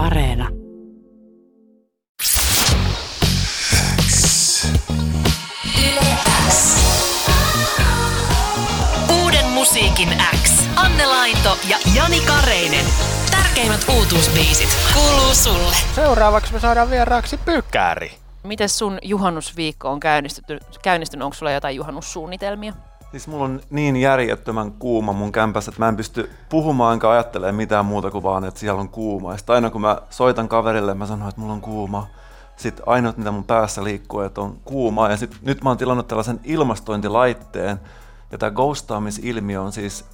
Areena. Uuden musiikin X. Anne Laito ja Jani Kareinen. Tärkeimmät uutuusbiisit kuuluu sulle. Seuraavaksi me saadaan vieraaksi Pykääri. Miten sun juhannusviikko on käynnistynyt? käynnistynyt? Onko sulla jotain juhannussuunnitelmia? Siis mulla on niin järjettömän kuuma mun kämpässä, että mä en pysty puhumaan enkä ajattelemaan mitään muuta kuin vaan, että siellä on kuuma. Ja aina kun mä soitan kaverille, mä sanon, että mulla on kuuma. Sitten ainoat, mitä mun päässä liikkuu, että on kuuma. Ja sit, nyt mä oon tilannut tällaisen ilmastointilaitteen. Ja tämä ghostaamisilmiö on siis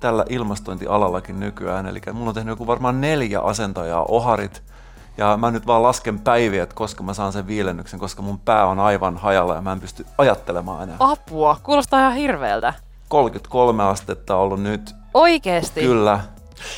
tällä ilmastointialallakin nykyään. Eli mulla on tehnyt joku varmaan neljä asentajaa, oharit. Ja mä nyt vaan lasken päiviä, että koska mä saan sen viilennyksen, koska mun pää on aivan hajalla ja mä en pysty ajattelemaan enää. Apua, kuulostaa ihan hirveältä. 33 astetta on ollut nyt. Oikeesti? Kyllä.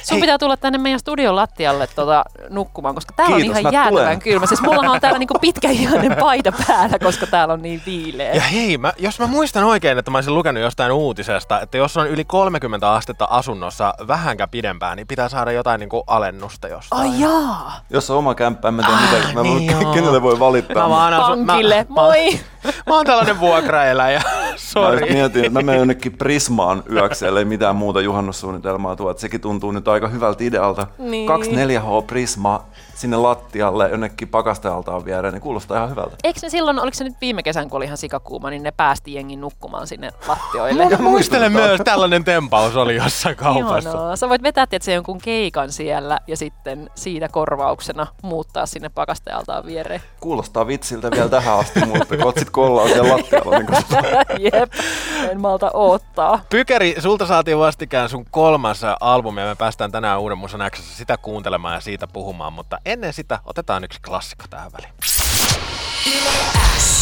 Sun Hei. pitää tulla tänne meidän studion lattialle tota, nukkumaan, koska täällä Kiitos, on ihan jäätävän tulen. kylmä. Siis mullahan on täällä niinku pitkäihainen paita päällä, koska täällä on niin viileä. Ja hei, mä, jos mä muistan oikein, että mä olisin lukenut jostain uutisesta, että jos on yli 30 astetta asunnossa vähänkään pidempään, niin pitää saada jotain niinku alennusta jostain. Ai jaa, Jos on oma kämppä, en mä tiedä mitä, mä niin voin, joo. kenelle voi valittaa. Mä vaan asun, pankille, mä, moi! Mä, mä oon tällainen vuokraeläjä, Mä sori. mietin, että mä menen jonnekin Prismaan yöksi, ellei mitään muuta juhannussuunnitelmaa tuo. Että sekin tuntuu nyt aika hyvältä idealta. Niin. 24H Prisma sinne lattialle jonnekin pakastealtaan viereen, niin kuulostaa ihan hyvältä. Eikö ne silloin, oliko se nyt viime kesän, kun oli ihan sikakuuma, niin ne päästi jengin nukkumaan sinne lattioille? Mä muistelen myös, tällainen tempaus oli jossain kaupassa. Ihanaa. Sä voit vetää tietysti jonkun keikan siellä ja sitten siitä korvauksena muuttaa sinne pakastealtaan viereen. Kuulostaa vitsiltä vielä tähän asti, mutta kotsit kollaa siellä lattialla. Niin Jep, en malta oottaa. Pykäri, sulta saatiin vastikään sun kolmas albumi ja me päästään tänään Uuden Musan Xssä sitä kuuntelemaan ja siitä puhumaan, mutta ennen sitä otetaan yksi klassikko tähän väliin.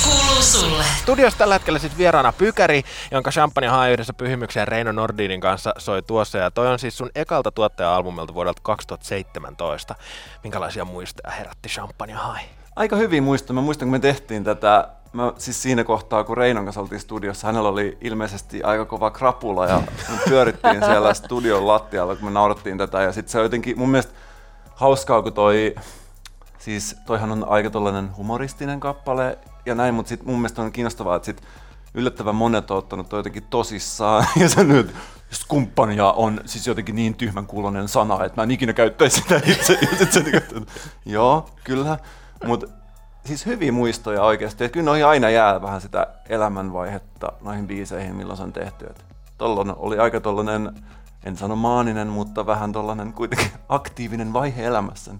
Kuuluu sulle. Studiossa tällä hetkellä siis vieraana Pykäri, jonka Champagne High yhdessä pyhimykseen Reino Nordinin kanssa soi tuossa. Ja toi on siis sun ekalta tuottaja-albumilta vuodelta 2017. Minkälaisia muistoja herätti Champagne High? Aika hyvin muistan. Mä muistan, kun me tehtiin tätä, mä, siis siinä kohtaa, kun Reinon kanssa oltiin studiossa, hänellä oli ilmeisesti aika kova krapula ja me pyörittiin siellä studion lattialla, kun me naurattiin tätä. Ja sitten se on jotenkin mun mielestä hauskaa, kun toi, siis toihan on aika tollainen humoristinen kappale ja näin, mutta sit mun mielestä on kiinnostavaa, että sit yllättävän monet on ottanut toi jotenkin tosissaan ja se nyt skumppania on siis jotenkin niin tyhmän kuulonen sana, että mä en ikinä käyttäisi sitä itse. Ja sit se että Joo, kyllä. Mutta siis hyviä muistoja oikeasti. Et kyllä noihin aina jää vähän sitä elämänvaihetta noihin biiseihin, milloin se on tehty. Et tollon oli aika tollanen, en sano maaninen, mutta vähän tollanen kuitenkin aktiivinen vaihe elämässä.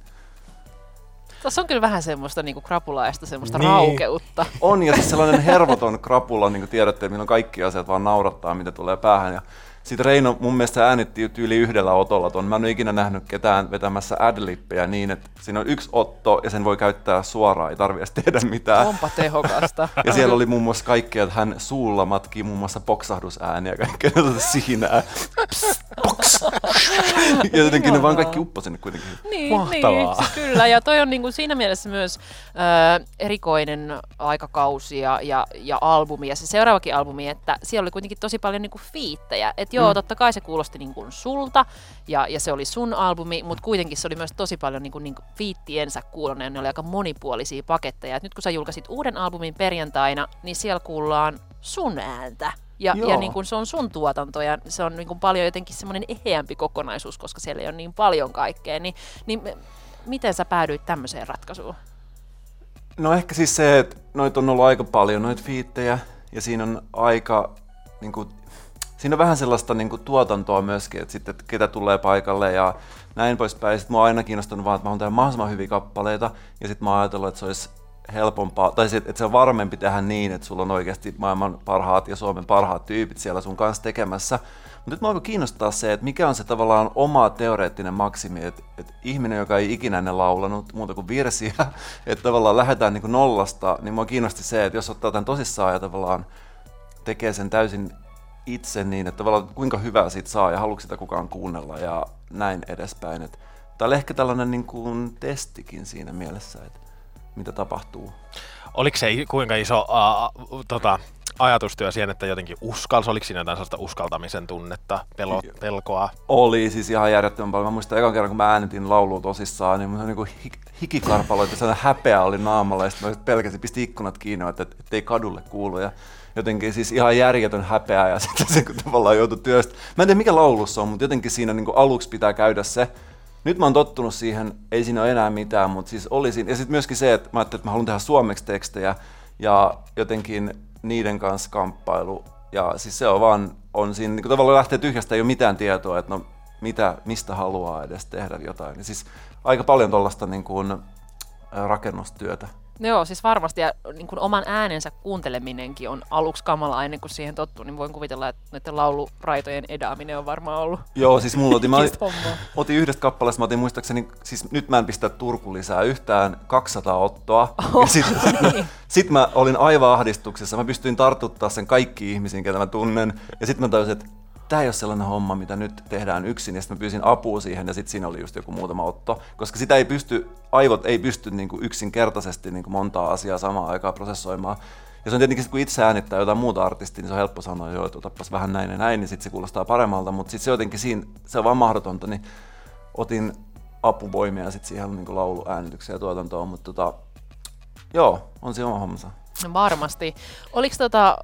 Tuossa on kyllä vähän semmoista niinku krapulaista, semmoista Niin. niin. raukeutta. On ja siis sellainen hervoton krapula, niin kuin tiedätte, milloin kaikki asiat vaan naurattaa, mitä tulee päähän. Ja sitten Reino mun mielestä äänitti yli yhdellä otolla ton. Mä en ole ikinä nähnyt ketään vetämässä adlippejä niin, että siinä on yksi otto ja sen voi käyttää suoraan, ei tarvi edes tehdä mitään. Onpa tehokasta. Ja siellä oli muun muassa kaikkea, että hän suulla matkii muun muassa poksahdusääniä ja kaikkea siinää. Psst, Ja jotenkin ne vaan kaikki uppo sinne kuitenkin. Niin, Mahtavaa. niin kyllä. Ja toi on niinku siinä mielessä myös äh, erikoinen aikakausi ja, ja, ja albumi. Ja se seuraavakin albumi, että siellä oli kuitenkin tosi paljon niinku fiittejä. Että joo, mm. totta kai se kuulosti niinku sulta ja, ja se oli sun albumi, mutta kuitenkin se oli myös tosi paljon niinku, niinku fiittiensä kuulonen. Ne oli aika monipuolisia paketteja. Et nyt kun sä julkaisit uuden albumin perjantaina, niin siellä kuullaan sun ääntä. Ja, Joo. ja niin kun se on sun tuotanto ja se on niin kun paljon jotenkin semmoinen eheämpi kokonaisuus, koska siellä ei ole niin paljon kaikkea, niin, niin me- miten sä päädyit tämmöiseen ratkaisuun? No ehkä siis se, että noita on ollut aika paljon, noita fiittejä, ja siinä on aika, niin kuin, siinä on vähän sellaista niin kuin, tuotantoa myöskin, että sitten, että ketä tulee paikalle ja näin poispäin. Sitten mä oon aina kiinnostunut vaan, että mä oon tehdä mahdollisimman hyviä kappaleita, ja sitten mä oon ajatellut, että se olisi helpompaa, tai se, että se on varmempi tehdä niin, että sulla on oikeasti maailman parhaat ja Suomen parhaat tyypit siellä sun kanssa tekemässä. Mutta nyt mä alkoi kiinnostaa se, että mikä on se tavallaan oma teoreettinen maksimi, että, että ihminen, joka ei ikinä ennen laulanut muuta kuin virsiä, että tavallaan lähdetään niin kuin nollasta, niin mua kiinnosti se, että jos ottaa tämän tosissaan ja tavallaan tekee sen täysin itse niin, että tavallaan kuinka hyvää siitä saa ja haluatko sitä kukaan kuunnella ja näin edespäin. Tämä oli ehkä tällainen niin kuin testikin siinä mielessä, että mitä tapahtuu. Oliko se kuinka iso uh, tota, ajatustyö siihen, että jotenkin uskalsi, oliko siinä jotain sellaista uskaltamisen tunnetta, pelo, pelkoa? Oli siis ihan järjettömän paljon. Mä muistan ekan kerran, kun mä äänitin laulua tosissaan, niin mun niin hikikarpaloita, sellainen häpeä oli naamalla, ja sitten mä pelkäsin, pisti ikkunat kiinni, että ei kadulle kuulu. Ja jotenkin siis ihan järjetön häpeä ja sitten se kun tavallaan joutui työstä. Mä en tiedä mikä laulussa on, mutta jotenkin siinä niin aluksi pitää käydä se. Nyt mä oon tottunut siihen, ei siinä ole enää mitään, mutta siis oli siinä. Ja sitten myöskin se, että mä ajattelin, että mä haluan tehdä suomeksi tekstejä ja jotenkin niiden kanssa kamppailu. Ja siis se on vaan, on siinä niin tavallaan lähtee tyhjästä, ei ole mitään tietoa, että no mitä, mistä haluaa edes tehdä jotain. Ja siis aika paljon tuollaista niin kuin, rakennustyötä. Joo, siis varmasti. Ja niin kuin oman äänensä kuunteleminenkin on aluksi kamala ennen kuin siihen tottuu, niin voin kuvitella, että näiden lauluraitojen edaaminen on varmaan ollut Joo, siis mulla otin, mä otin, otin yhdestä kappaleesta, mä otin muistaakseni, siis nyt mä en pistä Turku lisää yhtään 200 ottoa. Oh, ja sit, niin. sit mä olin aivan ahdistuksessa, mä pystyin tartuttaa sen kaikki ihmisiin, ketä mä tunnen. Ja sitten mä tajusin, että tämä ei ole sellainen homma, mitä nyt tehdään yksin, ja sitten mä pyysin apua siihen, ja sitten siinä oli just joku muutama otto, koska sitä ei pysty, aivot ei pysty niin kuin yksinkertaisesti niin kuin montaa asiaa samaan aikaan prosessoimaan. Ja se on tietenkin, kun itse äänittää jotain muuta artistia, niin se on helppo sanoa, joo, että vähän näin ja näin, niin sitten se kuulostaa paremmalta, mutta sitten se jotenkin siinä, se on vaan mahdotonta, niin otin apuvoimia sitten siihen niin lauluäänitykseen ja tuotantoon, mutta tota, joo, on se oma hommansa. No varmasti. Oliko, tota,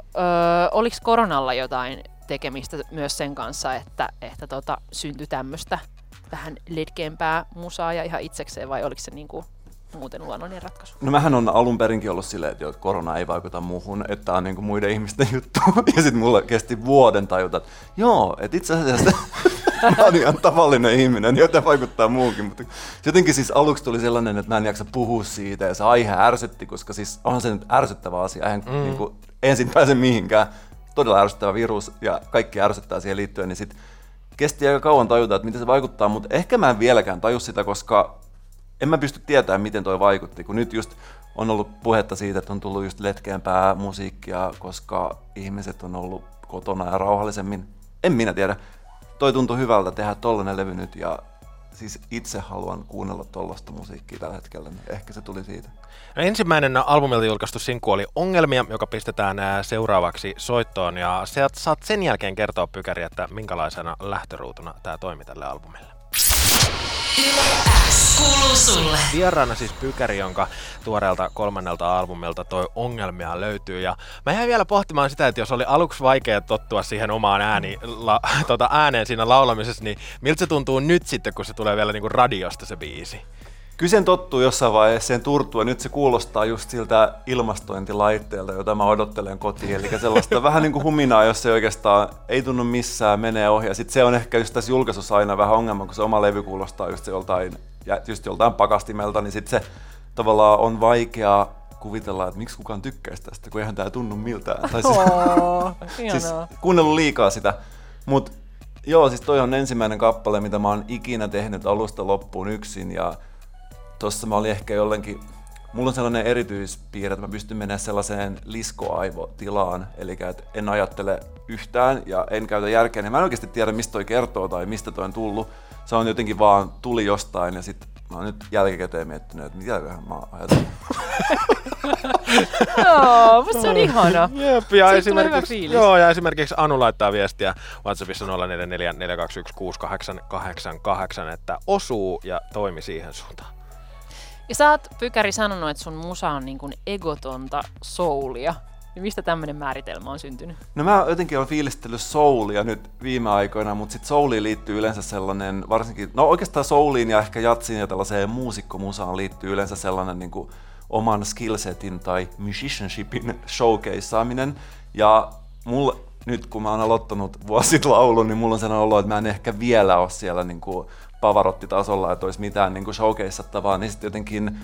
oliko koronalla jotain tekemistä myös sen kanssa, että, että tota, syntyi tämmöistä vähän letkeämpää musaa ja ihan itsekseen, vai oliko se niin kuin muuten luonnollinen ratkaisu? No mähän on alun perinkin ollut silleen, että korona ei vaikuta muuhun, että tämä on niin kuin muiden ihmisten juttu. Ja sitten mulla kesti vuoden tajuta, että joo, että itse asiassa mä oon ihan tavallinen ihminen, joten vaikuttaa muukin. Mutta jotenkin siis aluksi tuli sellainen, että mä en jaksa puhua siitä ja se aihe ärsytti, koska siis onhan se nyt ärsyttävä asia. Eihän mm. niin kuin, ensin pääse mihinkään todella ärsyttävä virus ja kaikki ärsyttää siihen liittyen, niin sitten kesti aika kauan tajuta, että miten se vaikuttaa, mutta ehkä mä en vieläkään taju sitä, koska en mä pysty tietämään, miten toi vaikutti, kun nyt just on ollut puhetta siitä, että on tullut just letkeämpää musiikkia, koska ihmiset on ollut kotona ja rauhallisemmin. En minä tiedä. Toi tuntui hyvältä tehdä tollanen levy nyt ja siis itse haluan kuunnella tollasta musiikkia tällä hetkellä, niin ehkä se tuli siitä. No, ensimmäinen albumilta julkaistu sinkku oli Ongelmia, joka pistetään seuraavaksi soittoon ja saat sen jälkeen kertoa Pykäri, että minkälaisena lähtöruutuna tämä toimi tälle albumille. Vieraana siis Pykäri, jonka tuoreelta kolmannelta albumilta toi ongelmia löytyy. Ja mä jäin vielä pohtimaan sitä, että jos oli aluksi vaikea tottua siihen omaan ääni, la, tota ääneen siinä laulamisessa, niin miltä se tuntuu nyt sitten, kun se tulee vielä niinku radiosta se biisi? Kyllä sen tottuu jossain vaiheessa sen turtua. Nyt se kuulostaa just siltä ilmastointilaitteelta, jota mä odottelen kotiin. Eli sellaista vähän niin kuin huminaa, jos se oikeastaan ei tunnu missään, menee ohi. Ja sitten se on ehkä just tässä julkaisussa aina vähän ongelma, kun se oma levy kuulostaa just joltain, just joltain pakastimelta, niin sitten se tavallaan on vaikea kuvitella, että miksi kukaan tykkäisi tästä, kun eihän tämä tunnu miltään. Tai siis, oh, siis kuunnellut liikaa sitä. Mutta joo, siis toi on ensimmäinen kappale, mitä mä oon ikinä tehnyt alusta loppuun yksin. Ja tuossa mä olin ehkä jollenkin, mulla on sellainen erityispiirre, että mä pystyn menemään sellaiseen liskoaivotilaan, eli että en ajattele yhtään ja en käytä järkeä, niin mä en oikeasti tiedä, mistä toi kertoo tai mistä toi on tullut. Se on jotenkin vaan tuli jostain ja sitten mä oon nyt jälkikäteen miettinyt, että mitäköhän mä ajattelin. Joo, mutta se on ihana. Jep, ja esimerkiksi, joo, ja esimerkiksi Anu laittaa viestiä WhatsAppissa 0444216888, että osuu ja toimi siihen suuntaan. Ja sä oot, Pykäri, sanonut, että sun musa on niin kuin egotonta soulia. Niin mistä tämmöinen määritelmä on syntynyt? No mä jotenkin olen fiilistellyt soulia nyt viime aikoina, mutta sitten souliin liittyy yleensä sellainen, varsinkin, no oikeastaan souliin ja ehkä jatsiin ja tällaiseen muusikkomusaan liittyy yleensä sellainen niin kuin oman skillsetin tai musicianshipin showcaseaaminen. Ja mulla nyt kun mä oon aloittanut vuosit laulun, niin mulla on sellainen olo, että mä en ehkä vielä ole siellä niin kuin Pavarotti-tasolla, että olisi mitään niin showcaseattavaa, niin sitten jotenkin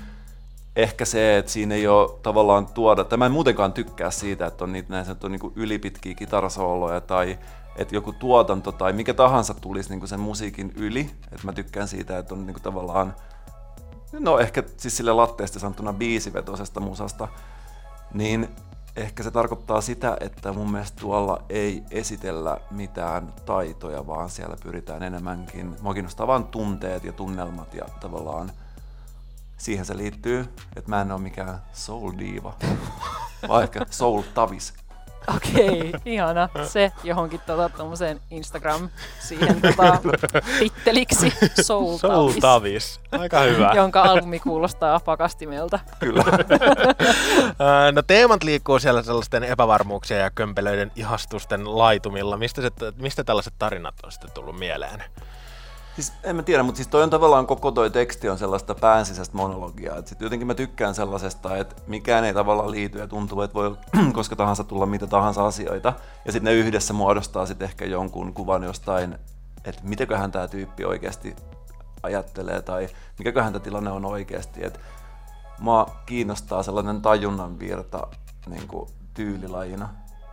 ehkä se, että siinä ei ole tavallaan tuoda, tai mä en muutenkaan tykkää siitä, että on niitä näin sanottu niin ylipitkiä kitarasooloja tai että joku tuotanto tai mikä tahansa tulisi niin sen musiikin yli. Että mä tykkään siitä, että on niin tavallaan, no ehkä siis sille latteesti sanottuna biisivetoisesta musasta, niin ehkä se tarkoittaa sitä, että mun mielestä tuolla ei esitellä mitään taitoja, vaan siellä pyritään enemmänkin, mua kiinnostaa vaan tunteet ja tunnelmat ja tavallaan siihen se liittyy, että mä en ole mikään soul diva, ehkä soul tavis. Okei, ihana. Se johonkin tota, tommoseen Instagram siihen tota, titteliksi Soul, Soul Tavis. Aika hyvä. jonka albumi kuulostaa pakastimelta. Kyllä. Öö, no teemat liikkuu siellä sellaisten epävarmuuksien ja kömpelöiden ihastusten laitumilla. Mistä, se, mistä tällaiset tarinat on sitten tullut mieleen? Siis en mä tiedä, mutta siis toi on tavallaan koko toi teksti on sellaista päänsisäistä monologiaa. Et sit jotenkin mä tykkään sellaisesta, että mikään ei tavallaan liity ja tuntuu, että voi koska tahansa tulla mitä tahansa asioita. Ja sitten ne yhdessä muodostaa sitten ehkä jonkun kuvan jostain, että mitäköhän tämä tyyppi oikeasti ajattelee tai mikäköhän tämä tilanne on oikeasti. Et mua kiinnostaa sellainen tajunnan virta niin tyylilajina.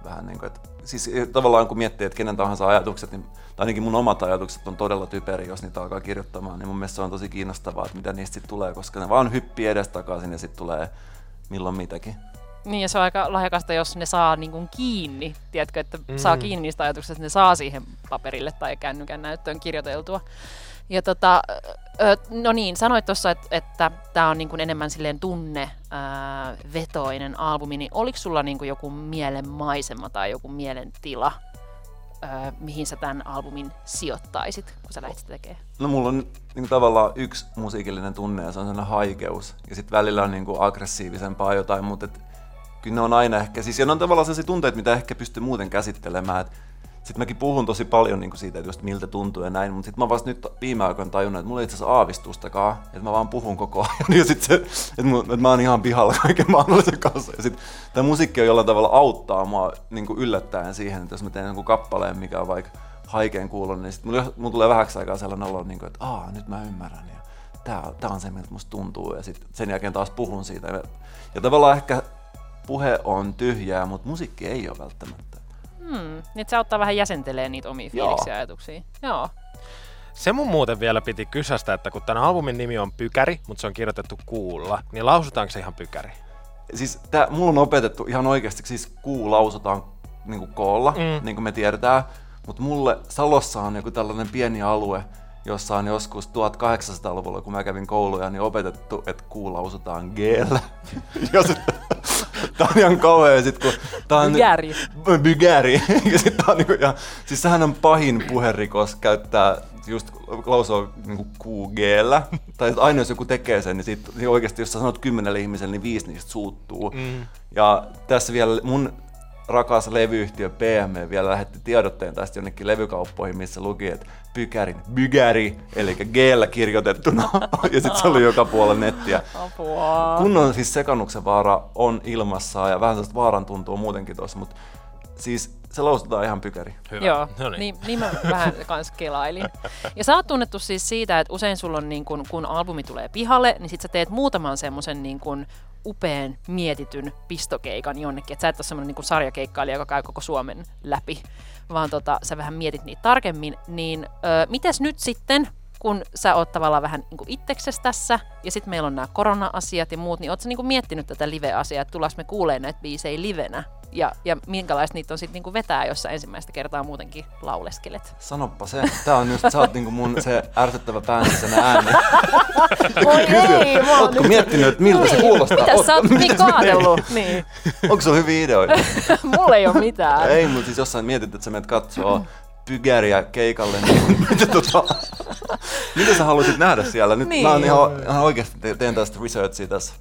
Vähän niin kuin, että, siis tavallaan kun miettii, että kenen tahansa ajatukset, niin, tai ainakin mun omat ajatukset on todella typeriä, jos niitä alkaa kirjoittamaan, niin mun mielestä se on tosi kiinnostavaa, että mitä niistä sitten tulee, koska ne vaan hyppii edestakaisin ja sitten tulee milloin mitäkin. Niin, ja se on aika lahjakasta, jos ne saa niin kuin kiinni, tiedätkö, että mm. saa kiinni niistä ajatuksista, että ne saa siihen paperille tai kännykän näyttöön kirjoiteltua. Ja tota, no niin, sanoit tuossa, että, että tämä on niin kuin enemmän silleen tunne vetoinen albumi, niin oliko sulla niin kuin joku mielen maisema tai joku mielen tila, ää, mihin sä tämän albumin sijoittaisit, kun sä lähdit sitä tekemään? No mulla on niin tavallaan yksi musiikillinen tunne ja se on sellainen haikeus. Ja sitten välillä on niin aggressiivisempaa jotain, mutta et, kyllä ne on aina ehkä, siis ja ne on tavallaan sellaisia tunteita, mitä ehkä pystyy muuten käsittelemään. Sitten mäkin puhun tosi paljon niin kuin siitä, että just miltä tuntuu ja näin, mutta sitten mä vasta nyt viime aikoina tajunnut, että mulla ei itse asiassa aavistustakaan, että mä vaan puhun koko ajan. Ja sitten se, että, mä, että mä oon ihan pihalla kaiken mahdollisen kanssa. Ja sitten tämä musiikki on jollain tavalla auttaa mua niin kuin yllättäen siihen, että jos mä teen jonkun kappaleen, mikä on vaikka haikeen kuulon, niin sitten mulla, mulla tulee vähäksi aikaa sellainen olo, niin kuin, että Aa, nyt mä ymmärrän. Ja tää, tää on se, miltä musta tuntuu. Ja sitten sen jälkeen taas puhun siitä. Ja, ja tavallaan ehkä puhe on tyhjää, mutta musiikki ei ole välttämättä. Hmm, niin se auttaa vähän jäsentelee niitä omia fiiliksiä ja ajatuksia. Joo. Se mun muuten vielä piti kysästä, että kun tämän albumin nimi on Pykäri, mutta se on kirjoitettu kuulla, niin lausutaanko se ihan Pykäri? Siis tää, mulla on opetettu ihan oikeasti, siis kuu lausutaan niin kuin koolla, mm. niin kuin me tiedetään, mutta mulle Salossa on joku tällainen pieni alue, jossa on joskus 1800-luvulla, kun mä kävin kouluja, niin opetettu, että kuu lausutaan g Tää on ihan kauhea sit kun... Tää on Bygäri. Bygäri. ja sit tää on niinku, ja, siis sehän on pahin puherikos käyttää just lausua niinku qg Tai aina jos joku tekee sen, niin, sit, niin oikeasti jos sä sanot kymmenelle ihmiselle, niin viisi niistä suuttuu. Mm. Ja tässä vielä mun rakas levyyhtiö PME vielä lähetti tiedotteen tästä jonnekin levykauppoihin, missä luki, että pykärin, bygäri, eli g kirjoitettuna, ja sitten se oli joka puolella nettiä. Apua. Kunnon siis sekannuksen vaara on ilmassa, ja vähän sellaista vaaran tuntuu muutenkin tuossa, mutta siis se lausutaan ihan pykäri. Hyvä. Joo, No niin. niin, niin mä vähän kans kelailin. Ja sä oot tunnettu siis siitä, että usein sulla on niin kun, kun albumi tulee pihalle, niin sit sä teet muutaman semmoisen niin kun upean mietityn pistokeikan jonnekin. Että sä et ole semmoinen niin sarjakeikkailija, joka käy koko Suomen läpi, vaan tota, sä vähän mietit niitä tarkemmin. Niin ö, mites nyt sitten, kun sä oot tavallaan vähän niin itsekses tässä, ja sitten meillä on nämä korona-asiat ja muut, niin oot sä niin miettinyt tätä live-asiaa, että tullaanko me kuulee näitä biisejä livenä? Ja, ja minkälaista niitä on sitten niin vetää, jos sä ensimmäistä kertaa muutenkin lauleskelet? Sanoppa se. Tää on just, sä oot niinku mun se ärsyttävä päänsisäinen ääni. Oi ei, mä oon Ootko nyt... miettinyt, että miltä se kuulostaa? Mitä sä oot niin kaatellut? Niin. Onko sulla hyviä ideoita? Mulla ei ole mitään. Ei, mutta siis jossain mietit, että sä menet katsoo pygäriä keikalle, niin mitä, tota, mitä sä haluaisit nähdä siellä? Nyt Niin. mä oon ihan, ihan oikeasti te- teen tästä researchia tässä.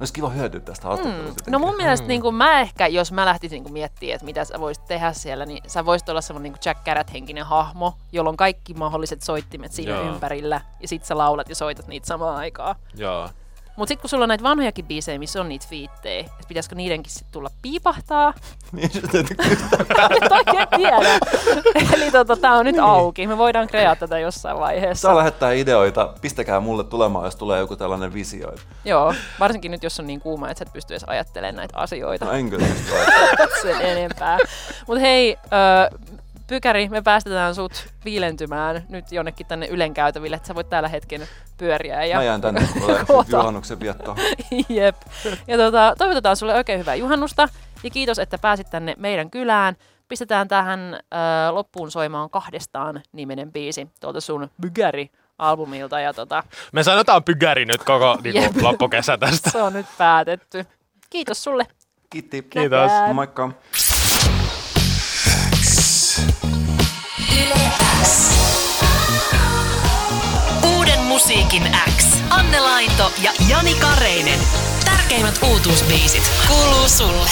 Olisi kiva hyötyä tästä haastattelusta. No mun mielestä niin kuin mä ehkä, jos mä lähtisin niin miettimään, että mitä sä voisit tehdä siellä, niin sä voisit olla semmoinen niin Jack Garrett-henkinen hahmo, jolla on kaikki mahdolliset soittimet siinä Joo. ympärillä, ja sit sä laulat ja soitat niitä samaan aikaan. Joo. Mut sit kun sulla on näitä vanhojakin biisejä, missä on niitä fiittejä, että pitäisikö niidenkin sit tulla piipahtaa? Niin, se täytyy. Nyt oikein tiedä. Eli tota, tää on nyt auki. Me voidaan kreata tätä jossain vaiheessa. Saa lähettää ideoita, pistäkää mulle tulemaan, jos tulee joku tällainen visio. Joo, varsinkin nyt jos on niin kuuma, että sä et pysty edes ajattelemaan näitä asioita. No en kyllä pysty ajatellaan. sen enempää. Mutta hei, ö, Pykäri, me päästetään sut viilentymään nyt jonnekin tänne Ylen käytäville, että sä voit täällä hetken pyöriä. Ja Mä jään tänne juhannuksen viettoon. Jep. Ja tota, toivotetaan sulle oikein hyvää juhannusta ja kiitos, että pääsit tänne meidän kylään. Pistetään tähän ö, loppuun soimaan kahdestaan nimenen biisi tuolta sun Pykäri-albumilta. Ja tota, Me sanotaan Pykäri nyt koko niin Jep. kuin, loppukesä tästä. se on nyt päätetty. Kiitos sulle. Kiitti. Kiitos. Näkään. Moikka. X. Uuden musiikin X. Anne Laito ja Jani Kareinen. Tärkeimmät uutuusbiisit kuuluu sulle.